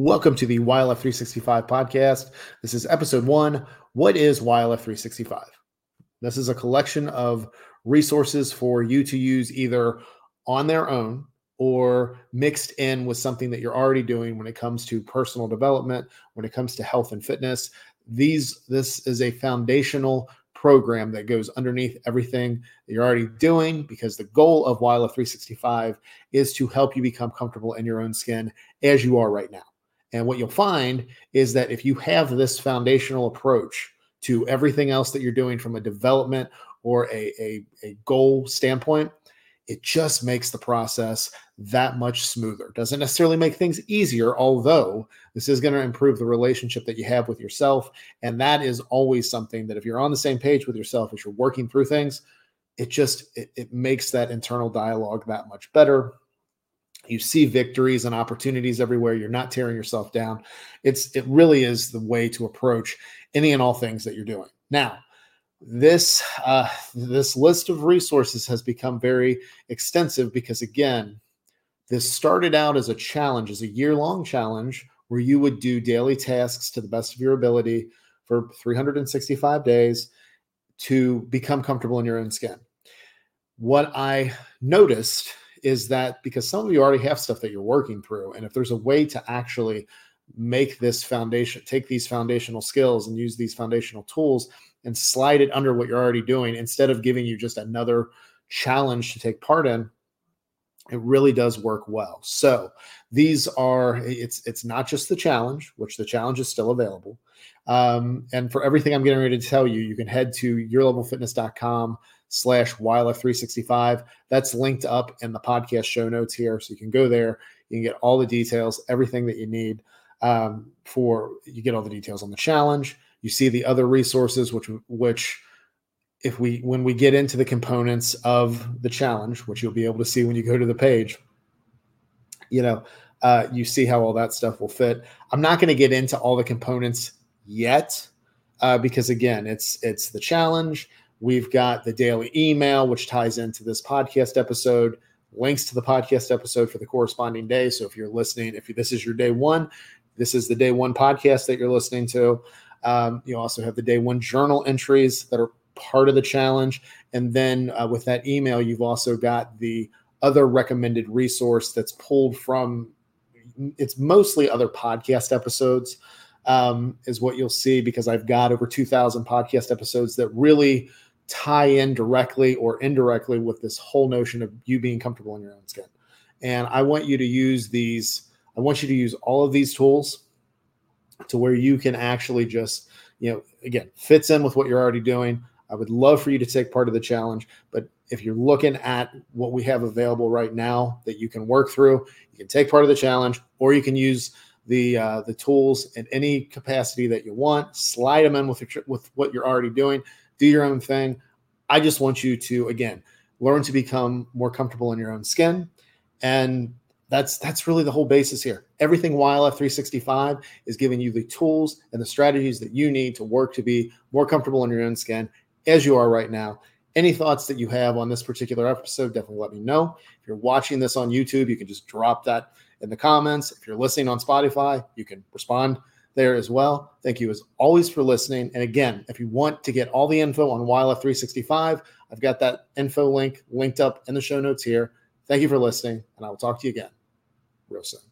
Welcome to the YLF 365 podcast. This is episode one. What is YLF 365? This is a collection of resources for you to use either on their own or mixed in with something that you're already doing when it comes to personal development, when it comes to health and fitness. These this is a foundational program that goes underneath everything that you're already doing because the goal of YLF 365 is to help you become comfortable in your own skin as you are right now. And what you'll find is that if you have this foundational approach to everything else that you're doing from a development or a, a, a goal standpoint, it just makes the process that much smoother. Doesn't necessarily make things easier, although this is going to improve the relationship that you have with yourself. And that is always something that if you're on the same page with yourself as you're working through things, it just it, it makes that internal dialogue that much better. You see victories and opportunities everywhere. You're not tearing yourself down. It's it really is the way to approach any and all things that you're doing. Now, this uh, this list of resources has become very extensive because again this started out as a challenge as a year long challenge where you would do daily tasks to the best of your ability for 365 days to become comfortable in your own skin what i noticed is that because some of you already have stuff that you're working through and if there's a way to actually make this foundation take these foundational skills and use these foundational tools and slide it under what you're already doing instead of giving you just another challenge to take part in it really does work well. So these are it's it's not just the challenge which the challenge is still available um, and for everything i'm getting ready to tell you you can head to yourlevelfitness.com slash ylf365 that's linked up in the podcast show notes here so you can go there you can get all the details everything that you need um, for you get all the details on the challenge. You see the other resources, which which if we when we get into the components of the challenge, which you'll be able to see when you go to the page, you know, uh, you see how all that stuff will fit. I'm not going to get into all the components yet uh, because again, it's it's the challenge. We've got the daily email, which ties into this podcast episode. Links to the podcast episode for the corresponding day. So if you're listening, if this is your day one, this is the day one podcast that you're listening to. Um, you also have the day one journal entries that are part of the challenge. And then uh, with that email, you've also got the other recommended resource that's pulled from it's mostly other podcast episodes um, is what you'll see because I've got over 2,000 podcast episodes that really tie in directly or indirectly with this whole notion of you being comfortable in your own skin. And I want you to use these, I want you to use all of these tools to where you can actually just, you know, again, fits in with what you're already doing. I would love for you to take part of the challenge, but if you're looking at what we have available right now that you can work through, you can take part of the challenge, or you can use the uh, the tools in any capacity that you want. Slide them in with your, with what you're already doing. Do your own thing. I just want you to again learn to become more comfortable in your own skin and that's that's really the whole basis here. Everything YLF 365 is giving you the tools and the strategies that you need to work to be more comfortable in your own skin as you are right now. Any thoughts that you have on this particular episode, definitely let me know. If you're watching this on YouTube, you can just drop that in the comments. If you're listening on Spotify, you can respond there as well. Thank you as always for listening. And again, if you want to get all the info on YLF 365, I've got that info link linked up in the show notes here. Thank you for listening, and I will talk to you again real soon.